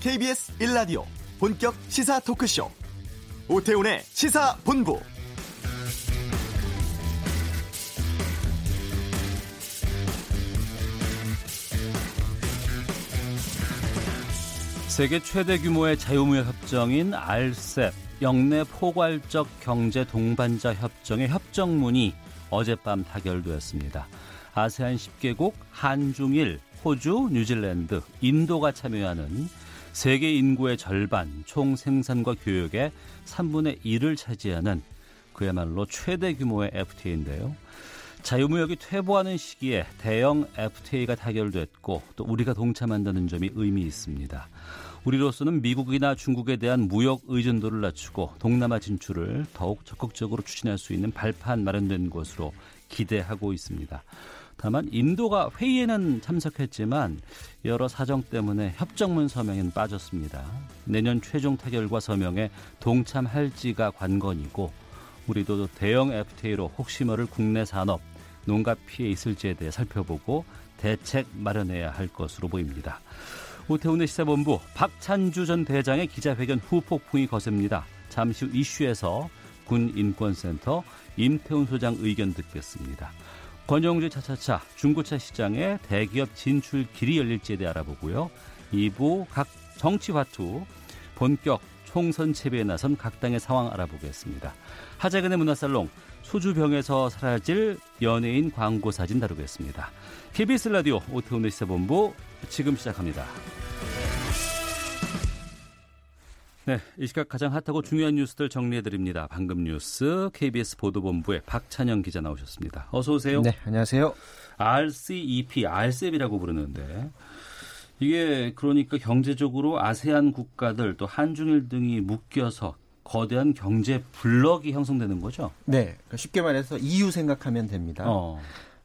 KBS 1라디오 본격 시사 토크쇼 오태훈의 시사본부 세계 최대 규모의 자유무역 협정인 알셉 영내 포괄적 경제 동반자 협정의 협정문이 어젯밤 타결되었습니다. 아세안 10개국, 한중일, 호주, 뉴질랜드, 인도가 참여하는 세계 인구의 절반, 총 생산과 교역의 3분의 1을 차지하는 그야말로 최대 규모의 FTA인데요. 자유무역이 퇴보하는 시기에 대형 FTA가 타결됐고 또 우리가 동참한다는 점이 의미 있습니다. 우리로서는 미국이나 중국에 대한 무역 의존도를 낮추고 동남아 진출을 더욱 적극적으로 추진할 수 있는 발판 마련된 것으로 기대하고 있습니다. 다만 인도가 회의에는 참석했지만 여러 사정 때문에 협정문 서명엔 빠졌습니다. 내년 최종 타결과 서명에 동참할지가 관건이고 우리도 대형 FTA로 혹시 모를 국내 산업, 농가 피해 있을지에 대해 살펴보고 대책 마련해야 할 것으로 보입니다. 오태훈의 시사본부 박찬주 전 대장의 기자회견 후 폭풍이 거셉니다. 잠시 후 이슈에서 군인권센터 임태훈 소장 의견 듣겠습니다. 권영주 차차차 중고차 시장에 대기업 진출 길이 열릴지에 대해 알아보고요. 2부 각 정치 화투 본격 총선 채비에 나선 각 당의 상황 알아보겠습니다. 하재근의 문화살롱 소주병에서 사라질 연예인 광고 사진 다루겠습니다. KBS 라디오 오태훈의 시사본부 지금 시작합니다. 네, 이 시각 가장 핫하고 중요한 뉴스들 정리해 드립니다. 방금 뉴스 KBS 보도본부의 박찬영 기자 나오셨습니다. 어서 오세요. 네, 안녕하세요. RCEP, RCEP이라고 부르는데 이게 그러니까 경제적으로 아세안 국가들 또 한중일 등이 묶여서 거대한 경제 블럭이 형성되는 거죠? 네, 그러니까 쉽게 말해서 EU 생각하면 됩니다. 어.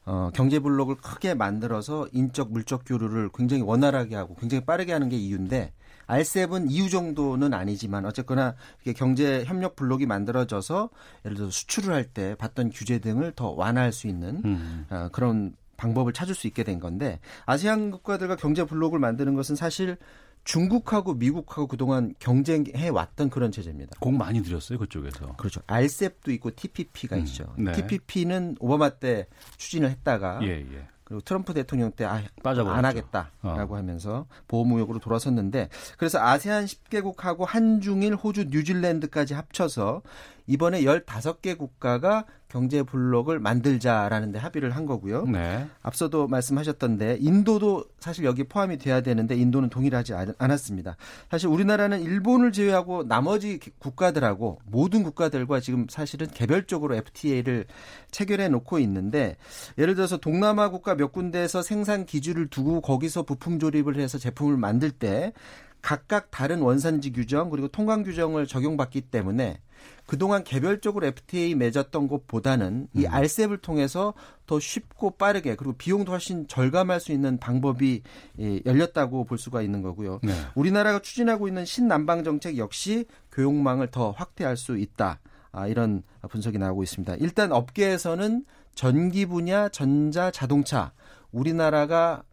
어, 경제 블록을 크게 만들어서 인적 물적 교류를 굉장히 원활하게 하고 굉장히 빠르게 하는 게 이유인데 알셉은 이유 정도는 아니지만 어쨌거나 이게 경제 협력 블록이 만들어져서 예를 들어 서 수출을 할 때 받던 규제 등을 더 완화할 수 있는 음. 어, 그런 방법을 찾을 수 있게 된 건데 아시안 국가들과 경제 블록을 만드는 것은 사실 중국하고 미국하고 그동안 경쟁해 왔던 그런 체제입니다. 공 많이 들였어요 그쪽에서. 그렇죠. 알셉도 있고 TPP가 음, 있죠. 네. TPP는 오바마 때 추진을 했다가 예, 예. 그리고 트럼프 대통령 때 아, 안 하겠다라고 어. 하면서 보호무역으로 돌아섰는데 그래서 아세안 10개국하고 한중일, 호주, 뉴질랜드까지 합쳐서 이번에 15개 국가가 경제 블록을 만들자라는 데 합의를 한 거고요. 네. 앞서도 말씀하셨던데 인도도 사실 여기 포함이 돼야 되는데 인도는 동의를 하지 않았습니다. 사실 우리나라는 일본을 제외하고 나머지 국가들하고 모든 국가들과 지금 사실은 개별적으로 FTA를 체결해 놓고 있는데 예를 들어서 동남아 국가 몇 군데에서 생산 기준을 두고 거기서 부품 조립을 해서 제품을 만들 때 각각 다른 원산지 규정 그리고 통관 규정을 적용받기 때문에 그동안 개별적으로 FTA 맺었던 것보다는 이 음. 알셉을 통해서 더 쉽고 빠르게 그리고 비용도 훨씬 절감할 수 있는 방법이 예, 열렸다고 볼 수가 있는 거고요. 네. 우리나라가 추진하고 있는 신남방 정책 역시 교육망을 더 확대할 수 있다. 아, 이런 분석이 나오고 있습니다. 일단 업계에서는 전기 분야, 전자, 자동차 우리나라가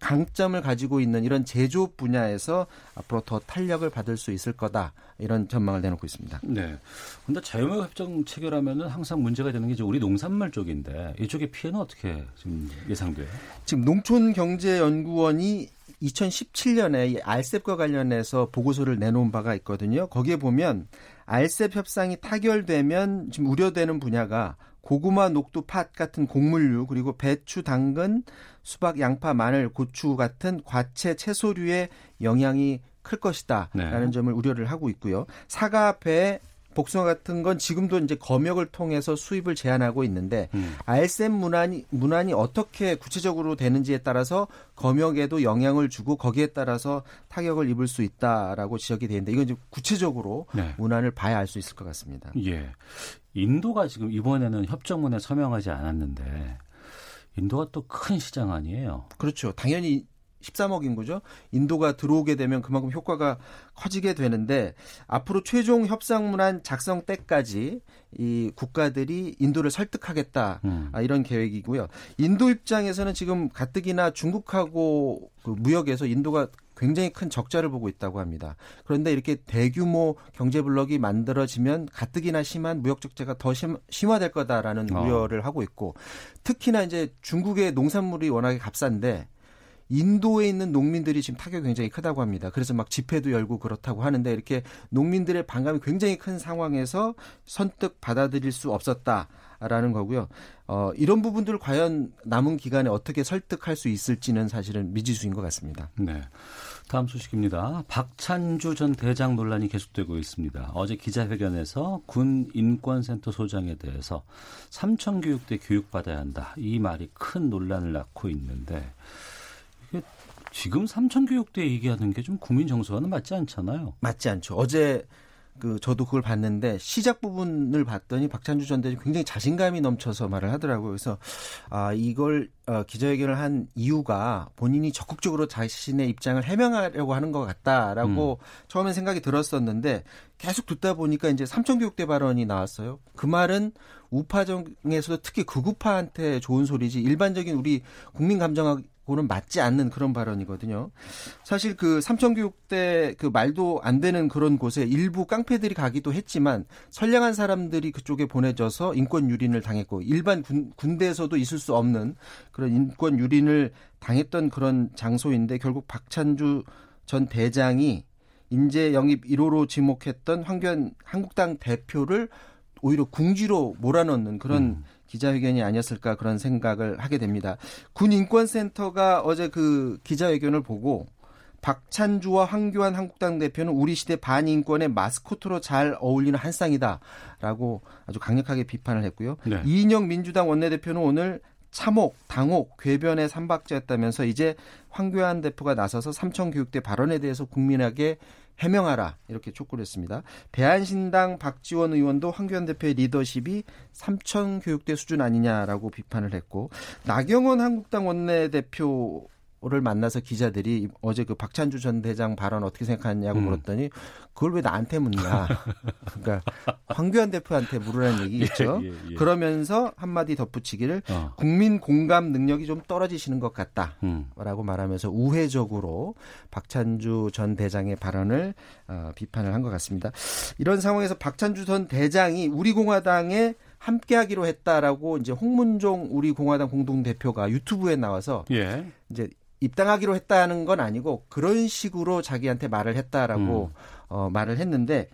강점을 가지고 있는 이런 제조업 분야에서 앞으로 더 탄력을 받을 수 있을 거다 이런 전망을 내놓고 있습니다. 네. 근데 자유무역 협정 체결하면은 항상 문제가 되는 게 우리 농산물 쪽인데 이쪽의 피해는 어떻게 지금 예상돼요? 지금 농촌경제연구원이 2017년에 이 알셉과 관련해서 보고서를 내놓은 바가 있거든요. 거기에 보면 알셉 협상이 타결되면 지금 우려되는 분야가 고구마, 녹두, 팥 같은 곡물류 그리고 배추, 당근, 수박, 양파, 마늘, 고추 같은 과채 채소류의 영향이 클 것이다라는 네. 점을 우려를 하고 있고요. 사과, 배, 복숭아 같은 건 지금도 이제 검역을 통해서 수입을 제한하고 있는데 음. 알셈 문안이 문안이 어떻게 구체적으로 되는지에 따라서 검역에도 영향을 주고 거기에 따라서 타격을 입을 수 있다라고 지적이 되는데 이건 이제 구체적으로 네. 문안을 봐야 알 수 있을 것 같습니다. 예. 인도가 지금 이번에는 협정문에 서명하지 않았는데 인도가 또 큰 시장 아니에요? 그렇죠. 당연히 13억 인구죠. 인도가 들어오게 되면 그만큼 효과가 커지게 되는데 앞으로 최종 협상문안 작성 때까지 이 국가들이 인도를 설득하겠다 음. 아, 이런 계획이고요. 인도 입장에서는 지금 가뜩이나 중국하고 그 무역에서 인도가 굉장히 큰 적자를 보고 있다고 합니다. 그런데 이렇게 대규모 경제 블록이 만들어지면 가뜩이나 심한 무역 적자가 더 심, 심화될 거다라는 어. 우려를 하고 있고 특히나 이제 중국의 농산물이 워낙에 값싼데 인도에 있는 농민들이 지금 타격이 굉장히 크다고 합니다. 그래서 막 집회도 열고 그렇다고 하는데 이렇게 농민들의 반감이 굉장히 큰 상황에서 선뜻 받아들일 수 없었다라는 거고요. 어, 이런 부분들을 과연 남은 기간에 어떻게 설득할 수 있을지는 사실은 미지수인 것 같습니다. 네. 다음 소식입니다. 박찬주 전 대장 논란이 계속되고 있습니다. 어제 기자회견에서 군 인권센터 소장에 대해서 삼천교육대 교육받아야 한다. 이 말이 큰 논란을 낳고 있는데 지금 삼천교육대 얘기하는 게 좀 국민 정서와는 맞지 않잖아요. 맞지 않죠. 어제 그 저도 그걸 봤는데 시작 부분을 봤더니 박찬주 전 대표 굉장히 자신감이 넘쳐서 말을 하더라고요. 그래서 아 이걸 어, 기자회견을 한 이유가 본인이 적극적으로 자신의 입장을 해명하려고 하는 것 같다라고 음. 처음에 생각이 들었었는데 계속 듣다 보니까 이제 삼천교육대 발언이 나왔어요. 그 말은 우파 정에서도 특히 극우파한테 좋은 소리지 일반적인 우리 국민 감정하 고 고는 맞지 않는 그런 발언이거든요. 사실 그 삼천교육대 그 말도 안 되는 그런 곳에 일부 깡패들이 가기도 했지만 선량한 사람들이 그쪽에 보내져서 인권 유린을 당했고 일반 군, 군대에서도 있을 수 없는 그런 인권 유린을 당했던 그런 장소인데 결국 박찬주 전 대장이 인재 영입 1호로 지목했던 황교안 한국당 대표를 오히려 궁지로 몰아넣는 그런 음. 기자회견이 아니었을까 그런 생각을 하게 됩니다. 군 인권센터가 어제 그 기자회견을 보고 박찬주와 황교안 한국당 대표는 우리 시대 반인권의 마스코트로 잘 어울리는 한 쌍이다라고 아주 강력하게 비판을 했고요. 네. 이인영 민주당 원내대표는 오늘 참혹, 당혹, 궤변의 삼박자였다면서 이제 황교안 대표가 나서서 삼천교육대 발언에 대해서 국민에게 해명하라 이렇게 촉구를 했습니다. 대한신당 박지원 의원도 황교안 대표의 리더십이 삼천 교육대 수준 아니냐라고 비판을 했고 나경원 한국당 원내대표 를 만나서 기자들이 어제 그 박찬주 전 대장 발언 어떻게 생각하냐고 음. 물었더니 그걸 왜 나한테 묻냐. 그러니까 황교안 대표한테 물으라는 얘기겠죠. 예, 예, 예. 그러면서 한마디 덧붙이기를 어. 국민 공감 능력이 좀 떨어지시는 것 같다라고 음. 말하면서 우회적으로 박찬주 전 대장의 발언을 어, 비판을 한 것 같습니다. 이런 상황에서 박찬주 전 대장이 우리 공화당에 함께하기로 했다라고 이제 홍문종 우리 공화당 공동 대표가 유튜브에 나와서 예. 이제 입당하기로 했다는 건 아니고 그런 식으로 자기한테 말을 했다라고 음. 어, 말을 했는데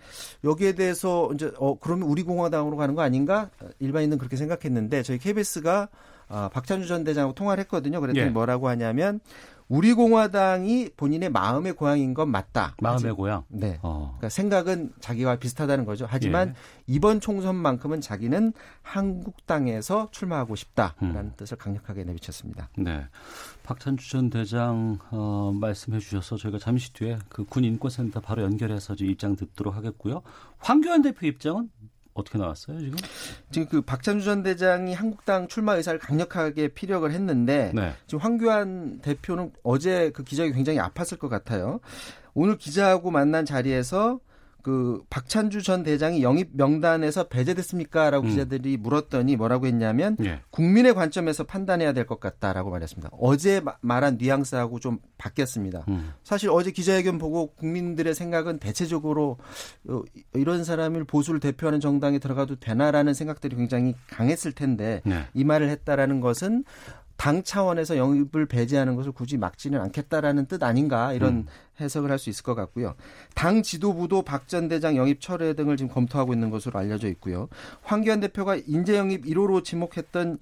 여기에 대해서 이제 어 그러면 우리 공화당으로 가는 거 아닌가 일반인은 그렇게 생각했는데 저희 KBS가 어, 박찬주 전 대장하고 통화를 했거든요. 그랬더니 예. 뭐라고 하냐면 우리 공화당이 본인의 마음의 고향인 건 맞다. 마음의 하지, 고향. 네. 어. 그러니까 생각은 자기와 비슷하다는 거죠. 하지만 예. 이번 총선만큼은 자기는 한국당에서 출마하고 싶다라는 음. 뜻을 강력하게 내비쳤습니다. 네. 박찬주 전 대장 어, 말씀해 주셔서 저희가 잠시 뒤에 그 군 인권센터 바로 연결해서 입장 듣도록 하겠고요. 황교안 대표 입장은 어떻게 나왔어요 지금? 지금 그 박찬주 전 대장이 한국당 출마 의사를 강력하게 피력을 했는데 네. 지금 황교안 대표는 어제 그 기자가 굉장히 아팠을 것 같아요. 오늘 기자하고 만난 자리에서 그 박찬주 전 대장이 영입 명단에서 배제됐습니까라고 음. 기자들이 물었더니 뭐라고 했냐면 예. 국민의 관점에서 판단해야 될 것 같다라고 말했습니다. 어제 말한 뉘앙스하고 좀 바뀌었습니다. 음. 사실 어제 기자회견 보고 국민들의 생각은 대체적으로 어, 이런 사람을 보수를 대표하는 정당에 들어가도 되나라는 생각들이 굉장히 강했을 텐데 네. 이 말을 했다라는 것은 당 차원에서 영입을 배제하는 것을 굳이 막지는 않겠다라는 뜻 아닌가 이런 음. 해석을 할 수 있을 것 같고요. 당 지도부도 박 전 대장 영입 철회 등을 지금 검토하고 있는 것으로 알려져 있고요. 황교안 대표가 인재 영입 1호로 지목했던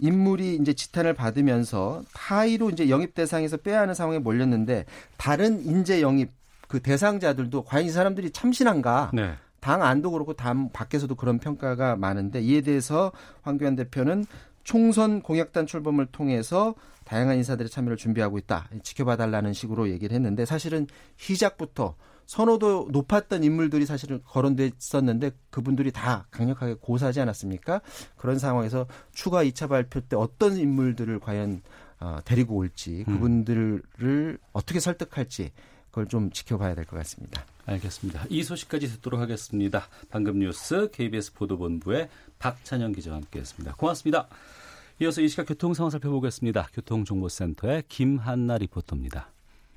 인물이 이제 지탄을 받으면서 타의로 이제 영입 대상에서 빼야 하는 상황에 몰렸는데 다른 인재 영입 그 대상자들도 과연 이 사람들이 참신한가? 네. 당 안도 그렇고 당 밖에서도 그런 평가가 많은데 이에 대해서 황교안 대표는 총선 공약단 출범을 통해서 다양한 인사들의 참여를 준비하고 있다. 지켜봐 달라는 식으로 얘기를 했는데 사실은 시작부터 선호도 높았던 인물들이 사실은 거론됐었는데 그분들이 다 강력하게 고사하지 않았습니까? 그런 상황에서 추가 2차 발표 때 어떤 인물들을 과연 어, 데리고 올지 음. 그분들을 어떻게 설득할지 그걸 좀 지켜봐야 될 것 같습니다. 알겠습니다. 이 소식까지 듣도록 하겠습니다. 방금 뉴스 KBS 보도본부의 박찬영 기자와 함께했습니다. 고맙습니다. 이어서 이 시각 교통 상황 살펴보겠습니다. 교통정보센터의 김한나 리포터입니다.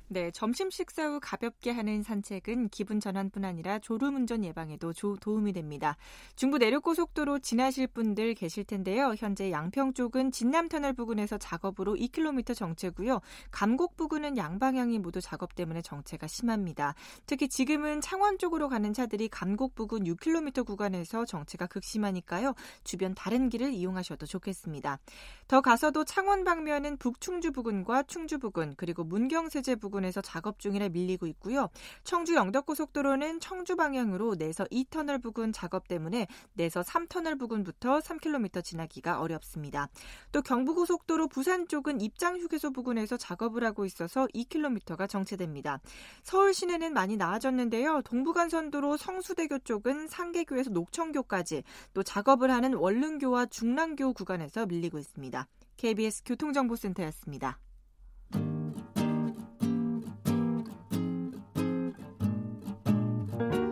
네, 점심 식사 후 가볍게 하는 산책은 기분 전환뿐 아니라 졸음운전 예방에도 조, 도움이 됩니다. 중부 내륙고속도로 지나실 분들 계실 텐데요. 현재 양평 쪽은 진남터널 부근에서 작업으로 2km 정체고요. 감곡 부근은 양방향이 모두 작업 때문에 정체가 심합니다. 특히 지금은 창원 쪽으로 가는 차들이 감곡 부근 6km 구간에서 정체가 극심하니까요. 주변 다른 길을 이용하셔도 좋겠습니다. 더 가서도 창원 방면은 북충주 부근과 충주 부근 그리고 문경세제 부근 부근에서 작업 중이라 밀리고 있고요. 청주 영덕고속도로는 청주 방향으로 내서 2터널 부근 작업 때문에 내서 3터널 부근부터 3km 지나기가 어렵습니다. 또 경부고속도로 부산 쪽은 입장 휴게소 부근에서 작업을 하고 있어서 2km가 정체됩니다. 서울 시내는 많이 나아졌는데요. 동부간선도로 성수대교 쪽은 상계교에서 녹청교까지 또 작업을 하는 원릉교와 중랑교 구간에서 밀리고 있습니다. KBS 교통정보센터였습니다.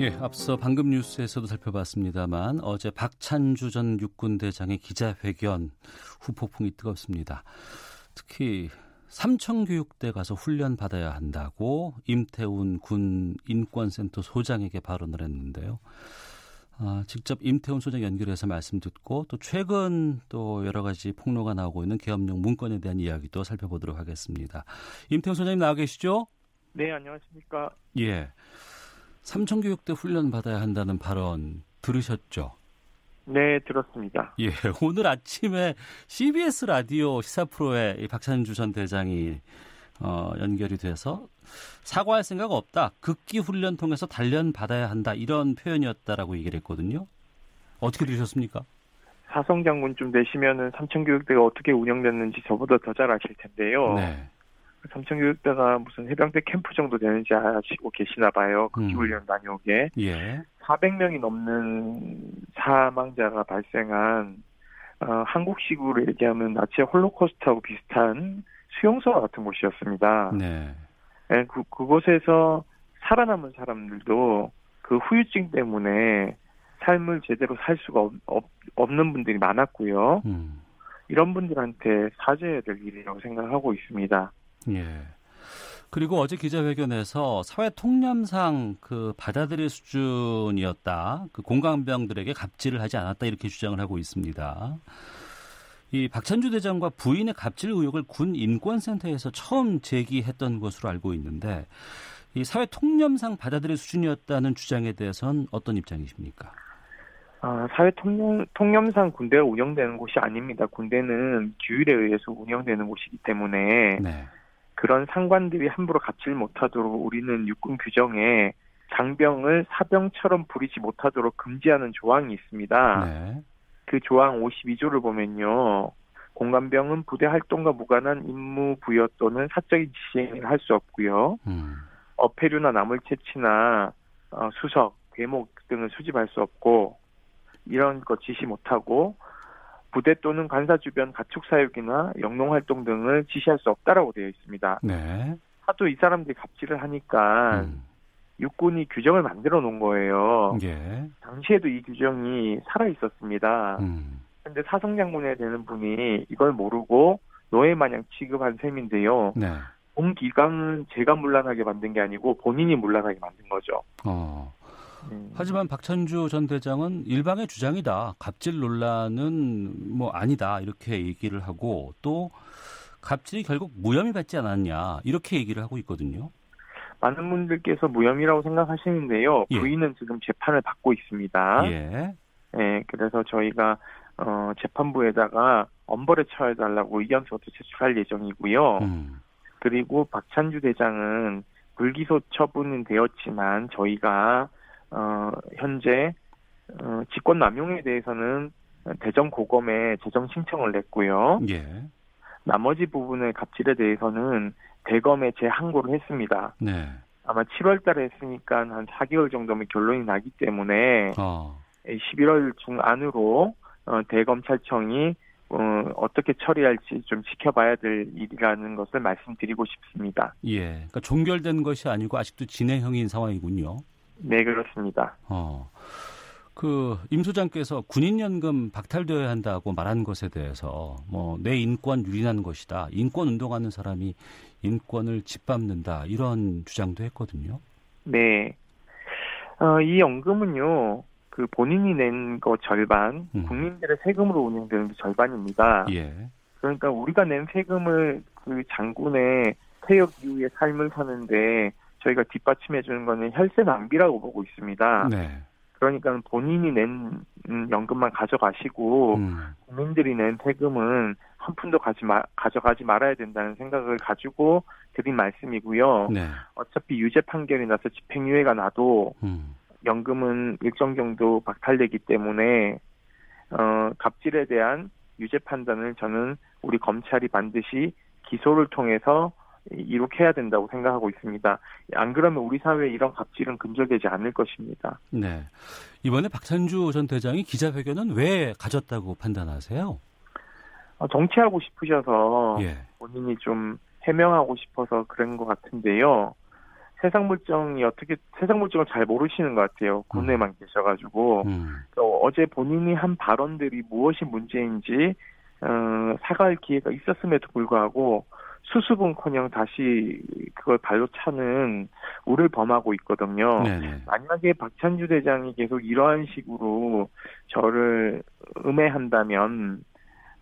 예, 앞서 방금 뉴스에서도 살펴봤습니다만 어제 박찬주 전 육군 대장의 기자회견 후폭풍이 뜨겁습니다. 특히 삼청교육대 가서 훈련 받아야 한다고 임태훈 군 인권센터 소장에게 발언을 했는데요. 아, 직접 임태훈 소장 연결해서 말씀 듣고 또 최근 또 여러 가지 폭로가 나오고 있는 계엄령 문건에 대한 이야기도 살펴보도록 하겠습니다. 임태훈 소장님 나와 계시죠? 네, 안녕하십니까? 예. 삼청교육 대 훈련 받아야 한다는 발언 들으셨죠? 네, 들었습니다. 예, 오늘 아침에 CBS 라디오 시사 프로에 박찬주 전 대장이 어, 연결이 돼서 사과할 생각 없다. 극기 훈련 통해서 단련 받아야 한다. 이런 표현이었다라고 얘기를 했거든요. 어떻게 들으셨습니까? 사성 장군쯤 되시면은 삼청교육대가 어떻게 운영됐는지 저보다 더 잘 아실 텐데요. 네. 삼청교육대가 무슨 해병대 캠프 정도 되는지 아시고 계시나 봐요. 극기훈련 음. 다녀오게. 예. 400명이 넘는 사망자가 발생한 어, 한국식으로 얘기하면 나치 홀로코스트하고 비슷한 수용소 같은 곳이었습니다. 네. 네 그, 그곳에서 살아남은 사람들도 그 후유증 때문에 삶을 제대로 살 수가 없, 없, 없는 분들이 많았고요. 음. 이런 분들한테 사죄해야 될 일이라고 생각하고 있습니다. 예. 그리고 어제 기자회견에서 사회 통념상 그 받아들일 수준이었다. 그 공감병들에게 갑질을 하지 않았다 이렇게 주장을 하고 있습니다. 이 박찬주 대장과 부인의 갑질 의혹을 군 인권센터에서 처음 제기했던 것으로 알고 있는데 이 사회 통념상 받아들일 수준이었다는 주장에 대해서는 어떤 입장이십니까? 아, 사회 통념, 통념상 군대가 운영되는 곳이 아닙니다. 군대는 규율에 의해서 운영되는 곳이기 때문에 네. 그런 상관들이 함부로 갑질 못하도록 우리는 육군 규정에 장병을 사병처럼 부리지 못하도록 금지하는 조항이 있습니다. 네. 그 조항 52조를 보면요. 공관병은 부대 활동과 무관한 임무 부여 또는 사적인 지시행위를 할 수 없고요. 음. 어패류나 나물 채취나 어, 수석, 괴목 등을 수집할 수 없고 이런 것 지시 못하고 부대 또는 관사 주변 가축 사육이나 영농 활동 등을 지시할 수 없다라고 되어 있습니다. 네. 하도 이 사람들이 갑질을 하니까 음. 육군이 규정을 만들어 놓은 거예요. 예. 당시에도 이 규정이 살아 있었습니다. 음. 근데 사성 장군에 되는 분이 이걸 모르고 노예 마냥 취급한 셈인데요. 네. 본 기강은 제가 물란하게 만든 게 아니고 본인이 물란하게 만든 거죠. 어. 음. 하지만 박찬주 전 대장은 일방의 주장이다. 갑질 논란은 뭐 아니다. 이렇게 얘기를 하고 또 갑질이 결국 무혐의 받지 않았냐. 이렇게 얘기를 하고 있거든요. 많은 분들께서 무혐의라고 생각하시는데요. 예. 부인은 지금 재판을 받고 있습니다. 예. 예, 그래서 저희가 어, 재판부에다가 엄벌에 처해달라고 의견서도 제출할 예정이고요. 음. 그리고 박찬주 대장은 불기소 처분은 되었지만 저희가 어, 현재 어, 직권 남용에 대해서는 대전 고검에 재정 신청을 냈고요. 예. 나머지 부분의 갑질에 대해서는 대검에 재항고를 했습니다. 네. 아마 7월 달에 했으니까 한 4개월 정도면 결론이 나기 때문에 어. 11월 중 안으로 어, 대검찰청이 어, 어떻게 처리할지 좀 지켜봐야 될 일이라는 것을 말씀드리고 싶습니다. 예. 그러니까 종결된 것이 아니고 아직도 진행형인 상황이군요. 네, 그렇습니다. 어. 그 임 소장께서 군인연금 박탈되어야 한다고 말한 것에 대해서 뭐 내 인권 유린하는 것이다. 인권 운동하는 사람이 인권을 짓밟는다. 이런 주장도 했거든요. 네. 어, 이 연금은요. 그 본인이 낸 거 절반, 음. 국민들의 세금으로 운영되는 게 절반입니다. 예. 그러니까 우리가 낸 세금을 그 장군의 퇴역 이후의 삶을 사는데 저희가 뒷받침해 주는 거는 혈세 낭비라고 보고 있습니다. 네. 그러니까 본인이 낸 연금만 가져가시고 음. 국민들이 낸 세금은 한 푼도 가지 마, 가져가지 말아야 된다는 생각을 가지고 드린 말씀이고요. 네. 어차피 유죄 판결이 나서 집행유예가 나도 음. 연금은 일정 정도 박탈되기 때문에 어, 갑질에 대한 유죄 판단을 저는 우리 검찰이 반드시 기소를 통해서 이룩해야 된다고 생각하고 있습니다. 안 그러면 우리 사회에 이런 갑질은 근절되지 않을 것입니다. 네. 이번에 박찬주 전 대장이 기자회견은 왜 가졌다고 판단하세요? 어, 정치하고 싶으셔서 예. 본인이 좀 해명하고 싶어서 그런 것 같은데요. 세상 물정이 어떻게 세상 물정을 잘 모르시는 것 같아요. 국내만 음. 계셔가지고 음. 어제 본인이 한 발언들이 무엇이 문제인지 어, 사과할 기회가 있었음에도 불구하고 수습은커녕 다시 그걸 발로 차는 우를 범하고 있거든요. 네네. 만약에 박찬주 대장이 계속 이러한 식으로 저를 음해한다면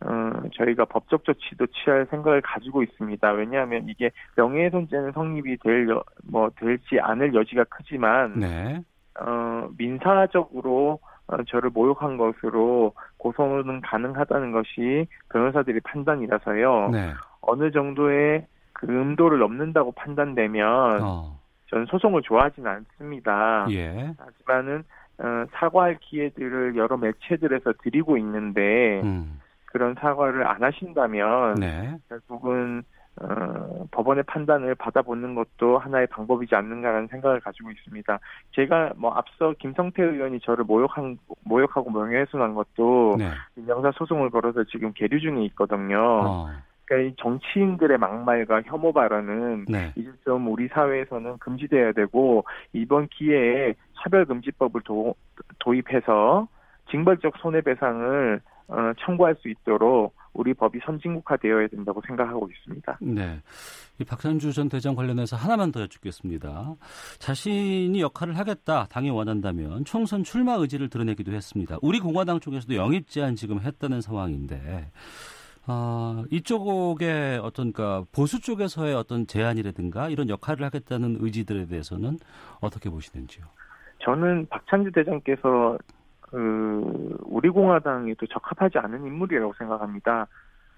어, 저희가 법적 조치도 취할 생각을 가지고 있습니다. 왜냐하면 이게 명예훼손죄는 성립이 될, 뭐, 될지 않을 여지가 크지만, 네. 어, 민사적으로 어, 저를 모욕한 것으로 고소는 가능하다는 것이 변호사들이 판단이라서요. 네. 어느 정도의 그 음도를 넘는다고 판단되면, 어. 저는 소송을 좋아하지는 않습니다. 예. 하지만은, 어, 사과할 기회들을 여러 매체들에서 드리고 있는데, 음. 그런 사과를 안 하신다면 네. 결국은 어, 법원의 판단을 받아보는 것도 하나의 방법이지 않는가라는 생각을 가지고 있습니다. 제가 뭐 앞서 김성태 의원이 저를 모욕한 모욕하고 명예훼손한 것도 네. 명사 소송을 걸어서 지금 계류 중에 있거든요. 어. 그러니까 이 정치인들의 막말과 혐오 발언은 네. 이제 좀 우리 사회에서는 금지돼야 되고 이번 기회에 차별금지법을 도, 도입해서 징벌적 손해배상을 어, 청구할 수 있도록 우리 법이 선진국화되어야 된다고 생각하고 있습니다. 네. 이 박찬주 전 대장 관련해서 하나만 더 여쭙겠습니다. 자신이 역할을 하겠다, 당이 원한다면 총선 출마 의지를 드러내기도 했습니다. 우리 공화당 쪽에서도 영입 제한 지금 했다는 상황인데, 어, 이쪽의 어떤, 그 보수 쪽에서의 어떤 제안이라든가 이런 역할을 하겠다는 의지들에 대해서는 어떻게 보시는지요? 저는 박찬주 대장께서 그 우리 공화당이 또 적합하지 않은 인물이라고 생각합니다.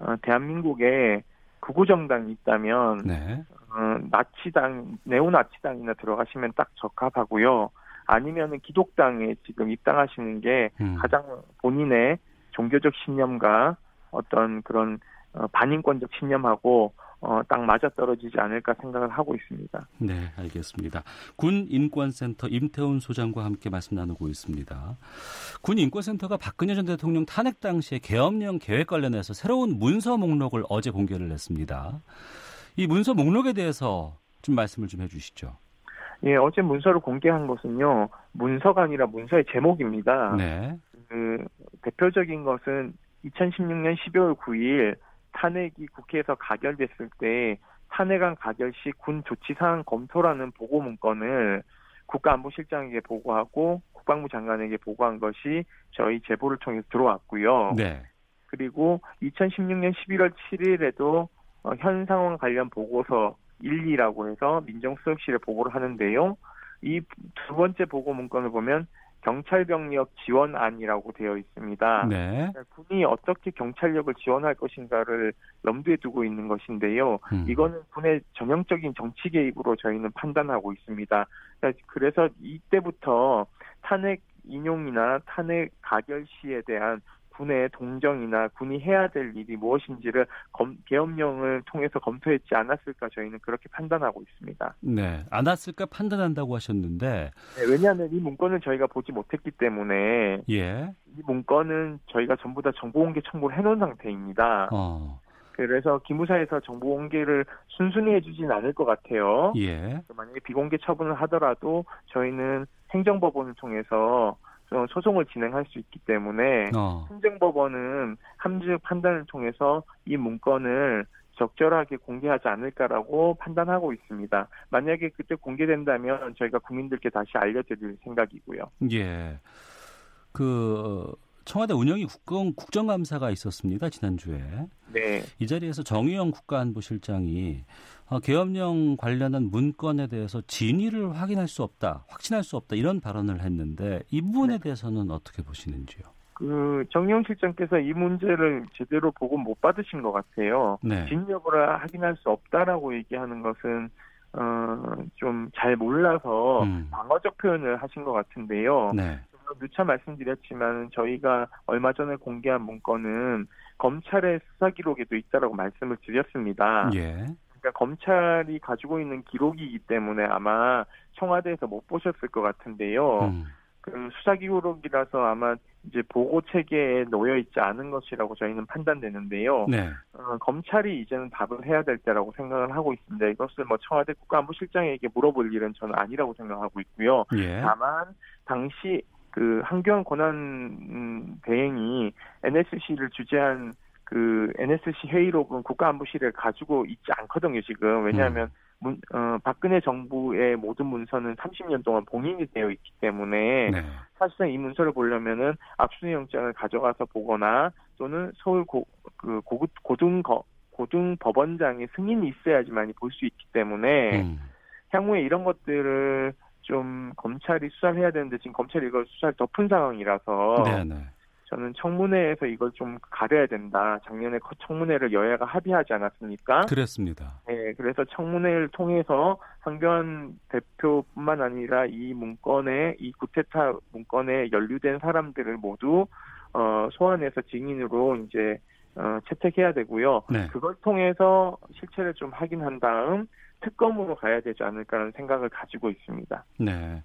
어, 대한민국에 극우 정당이 있다면 네. 어, 나치당 네오나치당이나 들어가시면 딱 적합하고요. 아니면은 기독당에 지금 입당하시는 게 음. 가장 본인의 종교적 신념과 어떤 그런 어, 반인권적 신념하고 어, 딱 맞아떨어지지 않을까 생각을 하고 있습니다. 네, 알겠습니다. 군 인권센터 임태훈 소장과 함께 말씀 나누고 있습니다. 군 인권센터가 박근혜 전 대통령 탄핵 당시에 계엄령 계획 관련해서 새로운 문서 목록을 어제 공개를 했습니다. 이 문서 목록에 대해서 좀 말씀을 좀 해주시죠. 예, 어제 문서를 공개한 것은요 문서가 아니라 문서의 제목입니다. 네. 그 대표적인 것은 2016년 12월 9일 탄핵이 국회에서 가결됐을 때 탄핵안 가결 시 군 조치 사항 검토라는 보고 문건을 국가안보실장에게 보고하고 국방부 장관에게 보고한 것이 저희 제보를 통해서 들어왔고요. 네. 그리고 2016년 11월 7일에도 어, 현 상황 관련 보고서 1, 2라고 해서 민정수석실에 보고를 하는데요. 이 두 번째 보고 문건을 보면 경찰 병력 지원안이라고 되어 있습니다. 네. 군이 어떻게 경찰력을 지원할 것인가를 염두에 두고 있는 것인데요. 음. 이거는 군의 전형적인 정치 개입으로 저희는 판단하고 있습니다. 그래서 이때부터 탄핵 인용이나 탄핵 가결 시에 대한 군의 동정이나 군이 해야 될 일이 무엇인지를 검, 계엄령을 통해서 검토했지 않았을까 저희는 그렇게 판단하고 있습니다. 네, 않았을까 판단한다고 하셨는데 네, 왜냐하면 이 문건을 저희가 보지 못했기 때문에 예. 이 문건은 저희가 전부 다 정보공개 청구를 해놓은 상태입니다. 어. 그래서 기무사에서 정보 공개를 순순히 해주진 않을 것 같아요. 예. 만약에 비공개 처분을 하더라도 저희는 행정법원을 통해서 소송을 진행할 수 있기 때문에 어. 행정법원은 함증 판단을 통해서 이 문건을 적절하게 공개하지 않을까라고 판단하고 있습니다. 만약에 그때 공개된다면 저희가 국민들께 다시 알려드릴 생각이고요. 예. 그 청와대 운영위 국정, 국정감사가 있었습니다. 지난주에. 네. 이 자리에서 정의영 국가안보실장이 어, 계엄령 관련한 문건에 대해서 진위를 확인할 수 없다, 확신할 수 없다 이런 발언을 했는데 이 부분에 네. 대해서는 어떻게 보시는지요? 그 정의용 실장께서 이 문제를 제대로 보고 못 받으신 것 같아요. 네. 진위 여부를 확인할 수 없다라고 얘기하는 것은 어, 좀 잘 몰라서 음. 방어적 표현을 하신 것 같은데요. 네. 누차 말씀드렸지만 저희가 얼마 전에 공개한 문건은 검찰의 수사 기록에도 있다라고 말씀을 드렸습니다. 예. 그러니까 검찰이 가지고 있는 기록이기 때문에 아마 청와대에서 못 보셨을 것 같은데요. 음. 그 수사 기록이라서 아마 이제 보고 체계에 놓여 있지 않은 것이라고 저희는 판단되는데요. 네. 어, 검찰이 이제는 답을 해야 될 때라고 생각을 하고 있습니다. 이것을 뭐 청와대 국가안보실장에게 물어볼 일은 저는 아니라고 생각하고 있고요. 예. 다만 당시 그 한교안 권한 음, 대행이 NSC를 주재한 그 NSC 회의록은 국가안보실에 가지고 있지 않거든요 지금 왜냐하면 음. 문, 어, 박근혜 정부의 모든 문서는 30년 동안 봉인이 되어 있기 때문에 네. 사실상 이 문서를 보려면은 압수영장을 가져가서 보거나 또는 서울 고, 그 고급 고등 거, 고등 법원장의 승인이 있어야지만이 볼 수 있기 때문에 음. 향후에 이런 것들을 좀 검찰이 수사를 해야 되는데 지금 검찰이 이걸 수사를 덮은 상황이라서 네네. 저는 청문회에서 이걸 좀 가려야 된다. 작년에 청문회를 여야가 합의하지 않았습니까? 그랬습니다. 네, 그래서 청문회를 통해서 황교안 대표뿐만 아니라 이 문건에 이 구테타 문건에 연루된 사람들을 모두 어, 소환해서 증인으로 이제 어, 채택해야 되고요. 네. 그걸 통해서 실체를 좀 확인한 다음 특검으로 가야 되지 않을까라는 생각을 가지고 있습니다. 네.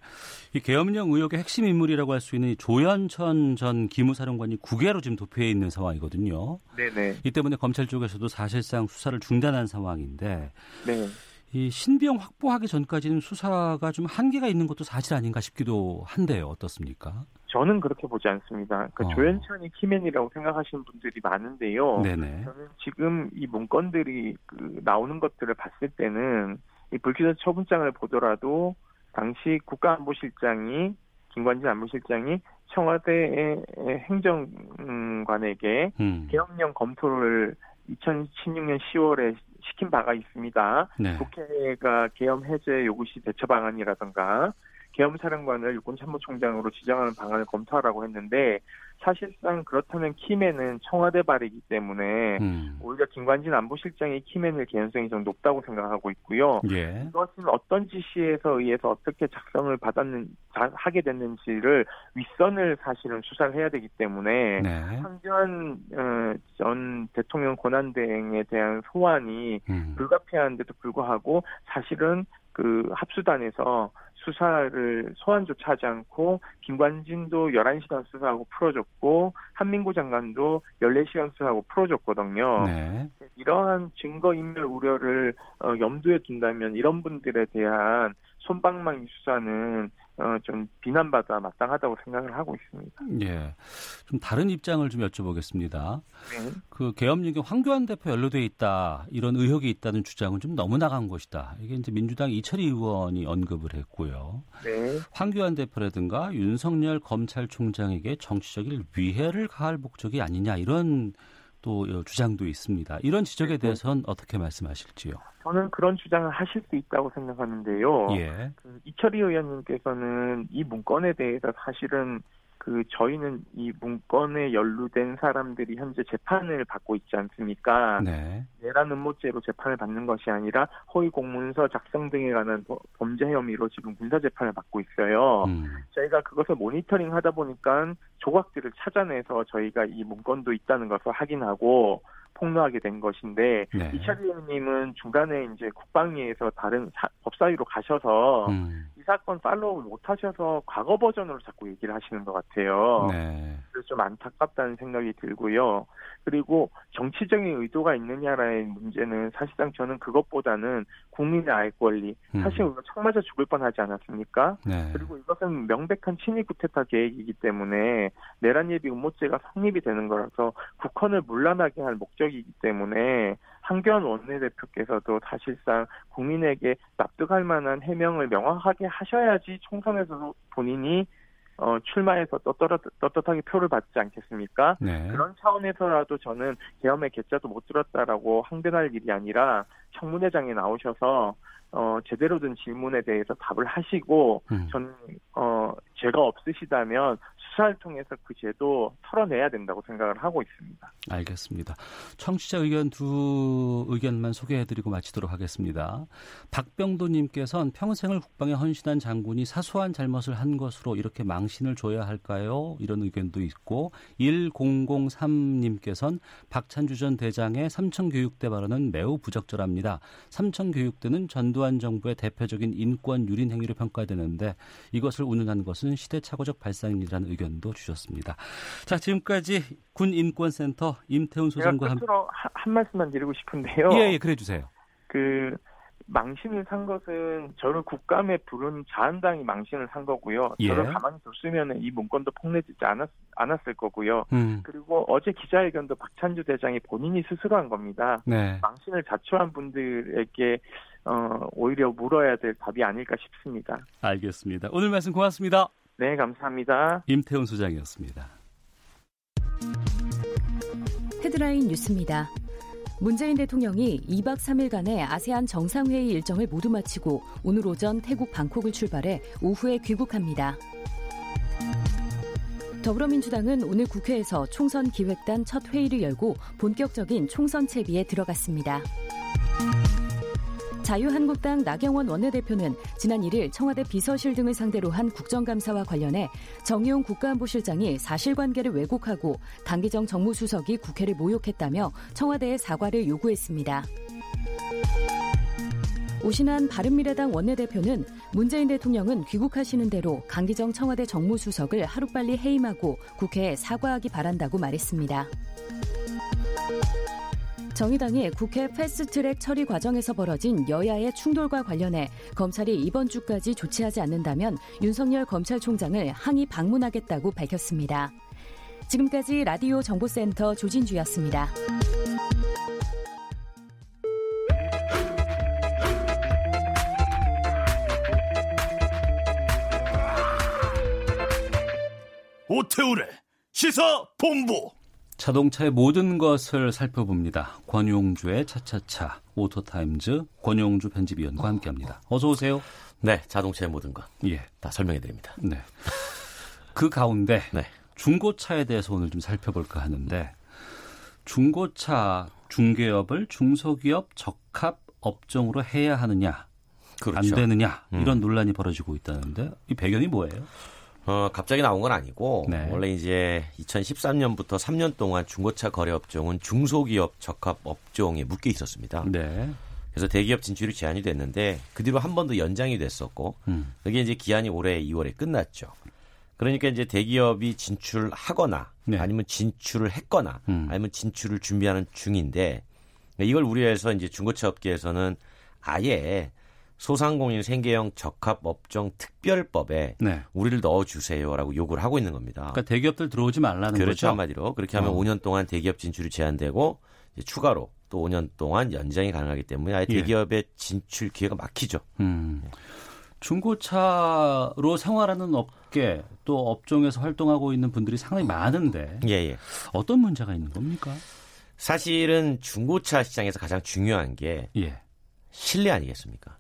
이 계엄령 의혹의 핵심 인물이라고 할 수 있는 조현천 전 기무사령관이 국외로 지금 도피해 있는 상황이거든요. 네네. 이 때문에 검찰 쪽에서도 사실상 수사를 중단한 상황인데 네. 이 신병 확보하기 전까지는 수사가 좀 한계가 있는 것도 사실 아닌가 싶기도 한데요. 어떻습니까? 저는 그렇게 보지 않습니다. 그러니까 어. 조현천이 키맨이라고 생각하시는 분들이 많은데요. 네네. 저는 지금 이 문건들이 그 나오는 것들을 봤을 때는 이 불기소 처분장을 보더라도 당시 국가안보실장이 김관진 안보실장이 청와대의 행정관에게 음. 계엄령 검토를 2016년 10월에 시킨 바가 있습니다. 네. 국회가 계엄 해제 요구시 대처 방안이라든가 계엄사령관을 육군 참모총장으로 지정하는 방안을 검토하라고 했는데 사실상 그렇다면 키맨은 청와대 발이기 때문에 음. 오히려 김관진 안보실장이 키맨일 개연성이 좀 높다고 생각하고 있고요. 예. 이것은 어떤 지시에서 의해서 어떻게 작성을 받았는 하게 됐는지를 윗선을 사실은 수사를 해야 되기 때문에 네. 황교안 어, 전 대통령 권한대행에 대한 소환이 음. 불가피한데도 불구하고 사실은 그 합수단에서 수사를 소환조차 하지 않고 김관진도 11시간 수사하고 풀어줬고 한민구 장관도 14시간 수사하고 풀어줬거든요. 네. 이러한 증거인멸 우려를 어, 염두에 둔다면 이런 분들에 대한 손방망이 수사는 어, 좀 비난받아 마땅하다고 생각을 하고 있습니다. 예. 좀 다른 입장을 좀 여쭤보겠습니다. 네. 그 계엄령에 황교안 대표 연루돼 있다 이런 의혹이 있다는 주장은 좀 너무 나간 것이다. 이게 이제 민주당 이철희 의원이 언급을 했고요. 네. 황교안 대표라든가 윤석열 검찰총장에게 정치적인 위해를 가할 목적이 아니냐 이런 또 주장도 있습니다. 이런 지적에 네. 대해서는 어떻게 말씀하실지요? 저는 그런 주장을 하실 수 있다고 생각하는데요. 예. 그 이철희 의원님께서는 이 문건에 대해서 사실은 그 저희는 이 문건에 연루된 사람들이 현재 재판을 받고 있지 않습니까? 네. 내란 음모죄로 재판을 받는 것이 아니라 허위 공문서 작성 등에 관한 범죄 혐의로 지금 군사 재판을 받고 있어요. 음. 저희가 그것을 모니터링 하다 보니까 조각들을 찾아내서 저희가 이 문건도 있다는 것을 확인하고 폭로하게 된 것인데 네. 이철희 의원님은 중간에 이제 국방위에서 다른 사, 법사위로 가셔서 음. 이 사건 팔로우를 못 하셔서 과거 버전으로 자꾸 얘기를 하시는 것 같아요. 네. 그래서 좀 안타깝다는 생각이 들고요. 그리고 정치적인 의도가 있느냐라는 문제는 사실상 저는 그것보다는 국민의 알 권리, 음. 사실 우리가 총 맞아 죽을 뻔하지 않았습니까? 네. 그리고 이것은 명백한 친위 구테타 계획이기 때문에 내란 예비 음모죄가 성립이 되는 거라서 국헌을 물러나게 할 목적 이기 때문에 한교안 원내대표께서도 사실상 국민에게 납득할 만한 해명을 명확하게 하셔야지 총선에서 본인이 어, 출마해서 떳떳, 떳떳하게 표를 받지 않겠습니까? 네. 그런 차원에서라도 저는 계엄의 개자도 못 들었다라고 항변할 일이 아니라 청문회장에 나오셔서 어, 제대로 된 질문에 대해서 답을 하시고, 음. 저는, 어, 죄가 없으시다면 수사를 통해서 그 죄도 털어내야 된다고 생각을 하고 있습니다. 알겠습니다. 청취자 의견 두 의견만 소개해드리고 마치도록 하겠습니다. 박병도님께서는 평생을 국방에 헌신한 장군이 사소한 잘못을 한 것으로 이렇게 망신을 줘야 할까요? 이런 의견도 있고 1003님께서는 박찬주 전 대장의 삼청교육대 발언은 매우 부적절합니다. 삼청교육대는 전두환 정부의 대표적인 인권 유린 행위로 평가되는데 이것을 운운한 것은 시대착오적 발상이라는 의견 의견도 주셨습니다. 자, 지금까지 군인권센터 임태훈 소장과 함께 한, 한 말씀만 드리고 싶은데요. 예, 예, 그래 주세요. 그 망신을 산 것은 저를 국감에 부른 자한당이 망신을 산 거고요. 예. 저를 가만히 뒀으면 이 문건도 폭내지지 않았, 않았을 거고요. 음. 그리고 어제 기자회견도 박찬주 대장이 본인이 스스로 한 겁니다. 네. 망신을 자초한 분들에게 어, 오히려 물어야 될 답이 아닐까 싶습니다. 알겠습니다. 오늘 말씀 고맙습니다. 네, 감사합니다. 임태훈 소장이었습니다. 헤드라인 뉴스입니다. 문재인 대통령이 2박 3일간의 아세안 정상회의 일정을 모두 마치고 오늘 오전 태국 방콕을 출발해 오후에 귀국합니다. 더불어민주당은 오늘 국회에서 총선 기획단 첫 회의를 열고 본격적인 총선 채비에 들어갔습니다. 자유한국당 나경원 원내대표는 지난 1일 청와대 비서실 등을 상대로 한 국정감사와 관련해 정의용 국가안보실장이 사실관계를 왜곡하고 강기정 정무수석이 국회를 모욕했다며 청와대에 사과를 요구했습니다. 오신한 바른미래당 원내대표는 문재인 대통령은 귀국하시는 대로 강기정 청와대 정무수석을 하루빨리 해임하고 국회에 사과하기 바란다고 말했습니다. 정의당이 국회 패스트트랙 처리 과정에서 벌어진 여야의 충돌과 관련해 검찰이 이번 주까지 조치하지 않는다면 윤석열 검찰총장을 항의 방문하겠다고 밝혔습니다. 지금까지 라디오 정보센터 조진주였습니다. 오태우래 시사 본부 자동차의 모든 것을 살펴봅니다. 권용주의 차차차 오토타임즈 권용주 편집위원과 함께합니다. 어서 오세요. 네, 자동차의 모든 것. 예, 다 설명해 드립니다. 네. 그 가운데 네. 중고차에 대해서 오늘 좀 살펴볼까 하는데 중고차 중개업을 중소기업 적합 업종으로 해야 하느냐 그렇죠. 안 되느냐 이런 음. 논란이 벌어지고 있다는데 이 배경이 뭐예요? 어, 갑자기 나온 건 아니고 네. 원래 이제 2013년부터 3년 동안 중고차 거래 업종은 중소기업 적합 업종에 묶여 있었습니다. 네. 그래서 대기업 진출이 제한이 됐는데 그 뒤로 한 번 더 연장이 됐었고 음. 그게 이제 기한이 올해 2월에 끝났죠. 그러니까 이제 대기업이 진출하거나 네. 아니면 진출을 했거나 음. 아니면 진출을 준비하는 중인데 이걸 우려해서 이제 중고차 업계에서는 아예 소상공인 생계형 적합업종 특별법에 네. 우리를 넣어주세요라고 요구를 하고 있는 겁니다. 그러니까 대기업들 들어오지 말라는 그렇죠, 거죠. 한마디로 그렇게 하면 어. 5년 동안 대기업 진출이 제한되고 추가로 또 5년 동안 연장이 가능하기 때문에 아예 예. 대기업의 예. 진출 기회가 막히죠. 음. 중고차로 생활하는 업계 또 업종에서 활동하고 있는 분들이 상당히 많은데 예, 예. 어떤 문제가 있는 겁니까? 사실은 중고차 시장에서 가장 중요한 게 예. 신뢰 아니겠습니까?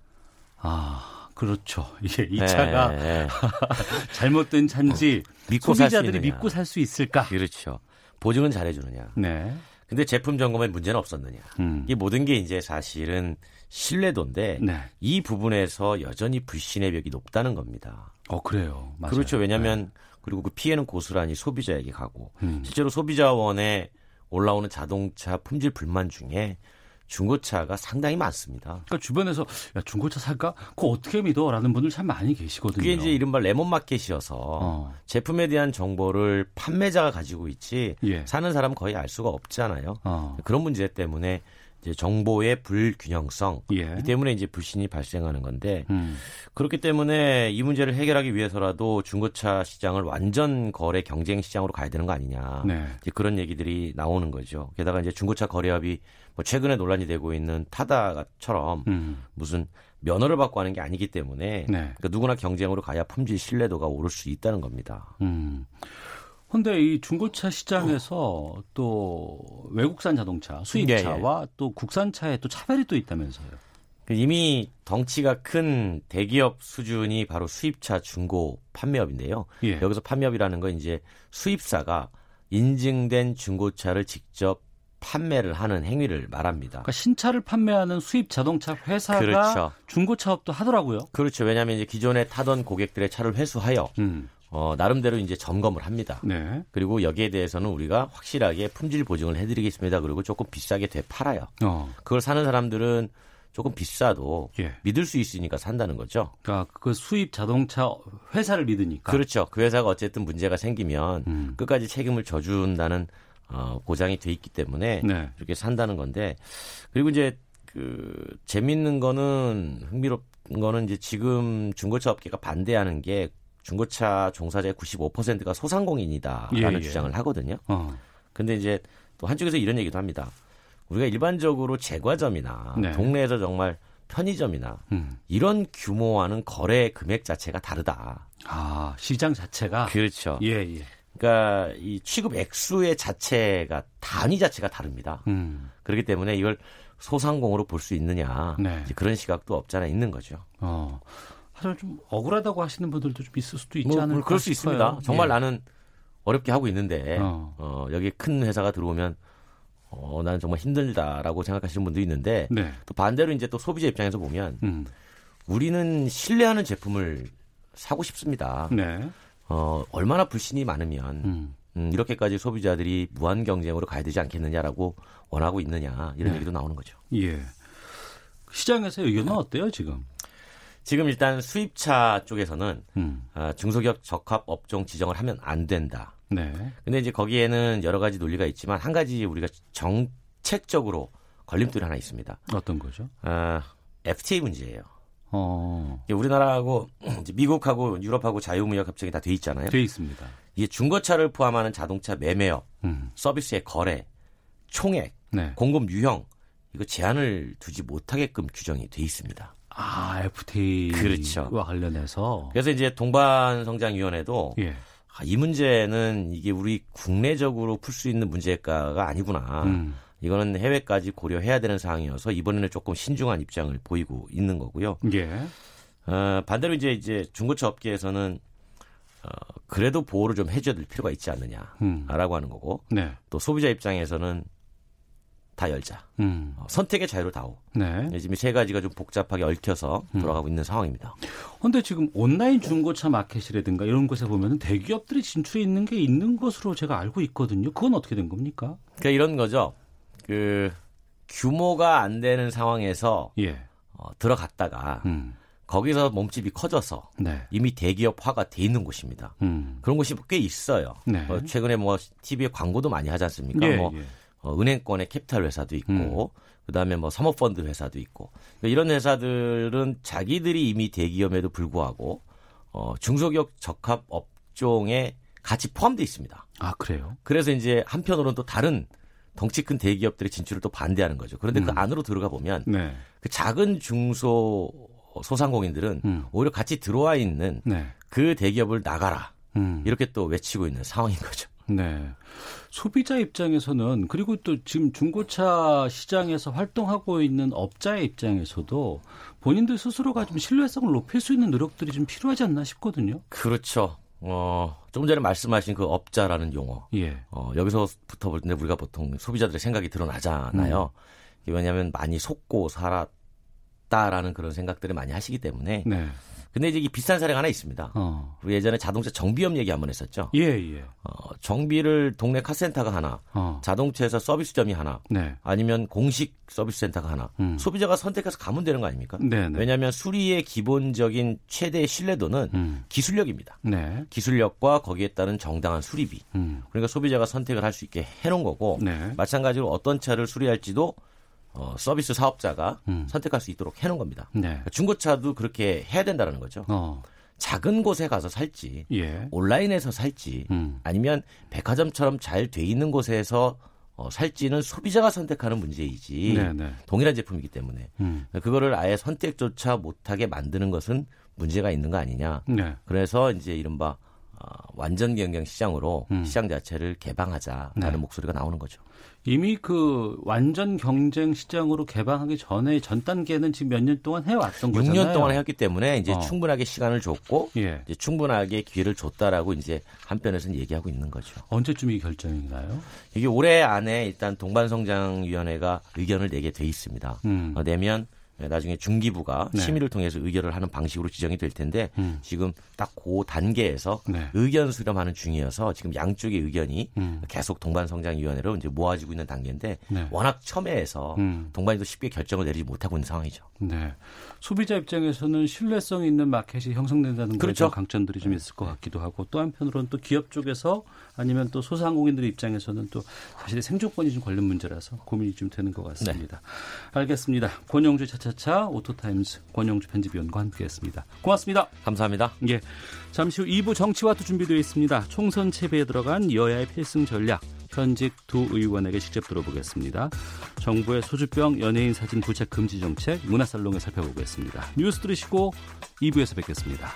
아, 그렇죠. 이게 이 차가 네. 잘못된 차인지 믿고 소비자들이 믿고 살 수 있을까? 그렇죠. 보증은 잘해 주느냐. 네. 근데 제품 점검에 문제는 없었느냐. 음. 이 모든 게 이제 사실은 신뢰도인데 네. 이 부분에서 여전히 불신의 벽이 높다는 겁니다. 어 그래요. 맞아요. 그렇죠. 왜냐하면 네. 그리고 그 피해는 고스란히 소비자에게 가고 음. 실제로 소비자원에 올라오는 자동차 품질 불만 중에 중고차가 상당히 많습니다. 그러니까 주변에서 야, 중고차 살까? 그거 어떻게 믿어? 라는 분들 참 많이 계시거든요. 그게 이제 이른바 레몬마켓이어서 어. 제품에 대한 정보를 판매자가 가지고 있지 예. 사는 사람 거의 알 수가 없잖아요. 어. 그런 문제 때문에 이제 정보의 불균형성 예. 이 때문에 이제 불신이 발생하는 건데 음. 그렇기 때문에 이 문제를 해결하기 위해서라도 중고차 시장을 완전 거래 경쟁 시장으로 가야 되는 거 아니냐 네. 이제 그런 얘기들이 나오는 거죠. 게다가 이제 중고차 거래업이 뭐 최근에 논란이 되고 있는 타다처럼 음. 무슨 면허를 받고 하는 게 아니기 때문에 네. 그러니까 누구나 경쟁으로 가야 품질 신뢰도가 오를 수 있다는 겁니다. 음. 근데 이 중고차 시장에서 어. 또 외국산 자동차, 수입차와 예, 예. 또 국산차에 또 차별이 또 있다면서요. 그 이미 덩치가 큰 대기업 수준이 바로 수입차 중고 판매업인데요. 예. 여기서 판매업이라는 건 이제 수입사가 인증된 중고차를 직접 판매를 하는 행위를 말합니다. 그러니까 신차를 판매하는 수입 자동차 회사가 그렇죠. 중고차업도 하더라고요. 그렇죠. 왜냐하면 이제 기존에 타던 고객들의 차를 회수하여 음. 어, 나름대로 이제 점검을 합니다. 네. 그리고 여기에 대해서는 우리가 확실하게 품질 보증을 해드리겠습니다. 그리고 조금 비싸게 되 팔아요. 어. 그걸 사는 사람들은 조금 비싸도 예. 믿을 수 있으니까 산다는 거죠. 그러니까 그 수입 자동차 회사를 믿으니까. 그렇죠. 그 회사가 어쨌든 문제가 생기면 음. 끝까지 책임을 져준다는 어, 보장이 돼 있기 때문에 네. 이렇게 산다는 건데 그리고 이제 그 재밌는 거는 흥미롭 은 거는 이제 지금 중고차 업계가 반대하는 게 중고차 종사자의 95%가 소상공인이다라는 예, 예. 주장을 하거든요. 어. 근데 이제 또 한쪽에서 이런 얘기도 합니다. 우리가 일반적으로 제과점이나 네. 동네에서 정말 편의점이나 음. 이런 규모와는 거래 금액 자체가 다르다. 아 시장 자체가 그렇죠. 예 예. 그러니까 이 취급 액수의 자체가 단위 자체가 다릅니다. 음. 그렇기 때문에 이걸 소상공으로 볼 수 있느냐 네. 그런 시각도 없잖아 있는 거죠. 어. 하여튼 좀 억울하다고 하시는 분들도 좀 있을 수도 있지 뭐, 않을까 그럴 수 싶어요. 있습니다. 정말 예. 나는 어렵게 하고 있는데 어. 어, 여기 큰 회사가 들어오면 어, 나는 정말 힘들다라고 생각하시는 분도 있는데 네. 또 반대로 이제 또 소비자 입장에서 보면 음. 우리는 신뢰하는 제품을 사고 싶습니다. 네. 어, 얼마나 불신이 많으면 음. 음, 이렇게까지 소비자들이 무한 경쟁으로 가야 되지 않겠느냐라고 원하고 있느냐 이런 네. 얘기도 나오는 거죠. 예. 시장에서 의견은 어때요 지금? 지금 일단 수입차 쪽에서는 음. 어, 중소기업 적합 업종 지정을 하면 안 된다. 네. 근데 이제 거기에는 여러 가지 논리가 있지만 한 가지 우리가 정책적으로 걸림돌이 하나 있습니다. 어떤 거죠? 어, FTA 문제예요. 어. 우리나라하고 미국하고 유럽하고 자유무역 협정이 다 돼 있잖아요. 돼 있습니다. 이게 중고차를 포함하는 자동차 매매업, 음. 서비스의 거래, 총액, 네. 공급 유형 이거 제한을 두지 못하게끔 규정이 돼 있습니다. 아, FTA와 그렇죠. 관련해서. 그래서 이제 동반성장위원회도 예. 아, 이 문제는 이게 우리 국내적으로 풀 수 있는 문제가 아니구나. 음. 이거는 해외까지 고려해야 되는 상황이어서 이번에는 조금 신중한 입장을 보이고 있는 거고요. 예. 어, 반대로 이제 이제 중고차 업계에서는 어, 그래도 보호를 좀 해줘야 될 필요가 있지 않느냐라고 음. 하는 거고. 네. 또 소비자 입장에서는 다 열자. 음. 어, 선택의 자유를 다오. 네. 지금 세 가지가 좀 복잡하게 얽혀서 음. 돌아가고 음. 있는 상황입니다. 그런데 지금 온라인 중고차 마켓이라든가 이런 곳에 보면 대기업들이 진출해 있는 게 있는 것으로 제가 알고 있거든요. 그건 어떻게 된 겁니까? 그러니까 이런 거죠. 그 규모가 안 되는 상황에서 예. 어, 들어갔다가 음. 거기서 몸집이 커져서 네. 이미 대기업화가 돼 있는 곳입니다. 음. 그런 곳이 꽤 있어요. 네. 뭐 최근에 뭐 TV에 광고도 많이 하지 않습니까? 예, 뭐 예. 어, 은행권의 캐피탈 회사도 있고 음. 그다음에 뭐 사모펀드 회사도 있고 그러니까 이런 회사들은 자기들이 이미 대기업에도 불구하고 어, 중소기업 적합 업종에 같이 포함되어 있습니다. 아 그래요? 그래서 이제 한편으로는 또 다른 덩치 큰 대기업들의 진출을 또 반대하는 거죠. 그런데 그 음. 그 안으로 들어가 보면 네. 그 작은 중소 소상공인들은 음. 오히려 같이 들어와 있는 네. 그 대기업을 나가라 음. 이렇게 또 외치고 있는 상황인 거죠. 네. 소비자 입장에서는 그리고 또 지금 중고차 시장에서 활동하고 있는 업자의 입장에서도 본인들 스스로가 좀 신뢰성을 높일 수 있는 노력들이 좀 필요하지 않나 싶거든요. 그렇죠. 어, 조금 전에 말씀하신 그 업자라는 용어. 예. 어, 여기서부터 볼 때 우리가 보통 소비자들의 생각이 드러나잖아요. 음. 왜냐하면 많이 속고 살았다라는 그런 생각들을 많이 하시기 때문에 네. 근데 이제 이 비싼 사례가 하나 있습니다. 어. 우리 예전에 자동차 정비업 얘기 한번 했었죠. 예, 예. 어, 정비를 동네 카센터가 하나, 어. 자동차에서 서비스점이 하나, 네. 아니면 공식 서비스 센터가 하나. 음. 소비자가 선택해서 가면 되는 거 아닙니까? 네, 네. 왜냐하면 수리의 기본적인 최대 신뢰도는 음. 기술력입니다. 네. 기술력과 거기에 따른 정당한 수리비. 음. 그러니까 소비자가 선택을 할 수 있게 해놓은 거고, 네. 마찬가지로 어떤 차를 수리할지도 어, 서비스 사업자가 음. 선택할 수 있도록 해놓은 겁니다. 네. 그러니까 중고차도 그렇게 해야 된다는 거죠. 어. 작은 곳에 가서 살지, 예. 온라인에서 살지, 음. 아니면 백화점처럼 잘 돼 있는 곳에서 어, 살지는 소비자가 선택하는 문제이지 네네. 네. 동일한 제품이기 때문에 음. 그거를 아예 선택조차 못하게 만드는 것은 문제가 있는 거 아니냐. 네. 그래서 이제 이른바 어, 완전 경영 시장으로 음. 시장 자체를 개방하자라는 네. 목소리가 나오는 거죠. 이미 그 완전 경쟁 시장으로 개방하기 전에 전 단계는 지금 몇 년 동안 해왔던 거잖아요. 6년 동안 했기 때문에 이제 어. 충분하게 시간을 줬고 예. 이제 충분하게 기회를 줬다라고 이제 한편에서는 얘기하고 있는 거죠. 언제쯤 이 결정인가요? 이게 올해 안에 일단 동반성장위원회가 의견을 내게 돼 있습니다. 음. 어, 내면 네, 나중에 중기부가 네. 심의를 통해서 의결을 하는 방식으로 지정이 될 텐데 음. 지금 딱 그 단계에서 네. 의견 수렴하는 중이어서 지금 양쪽의 의견이 음. 계속 동반성장위원회로 이제 모아지고 있는 단계인데 네. 워낙 첨예해서 음. 동반이도 쉽게 결정을 내리지 못하고 있는 상황이죠. 네. 소비자 입장에서는 신뢰성 있는 마켓이 형성된다는 그렇죠. 강점들이 좀 있을 것 같기도 하고 또 한편으로는 또 기업 쪽에서 아니면 또 소상공인들 입장에서는 또 사실 생존권이 좀 걸린 문제라서 고민이 좀 되는 것 같습니다. 네. 알겠습니다. 권용주 차차차 오토타임즈 권영주 편집위원과 함께했습니다. 고맙습니다. 감사합니다. 예. 잠시 후 2부 정치와도 준비되어 있습니다. 총선 채비에 들어간 여야의 필승 전략 현직 두 의원에게 직접 들어보겠습니다. 정부의 소주병 연예인 사진 부착 금지 정책 문화살롱에 살펴보겠습니다. 뉴스 들으시고 2부에서 뵙겠습니다.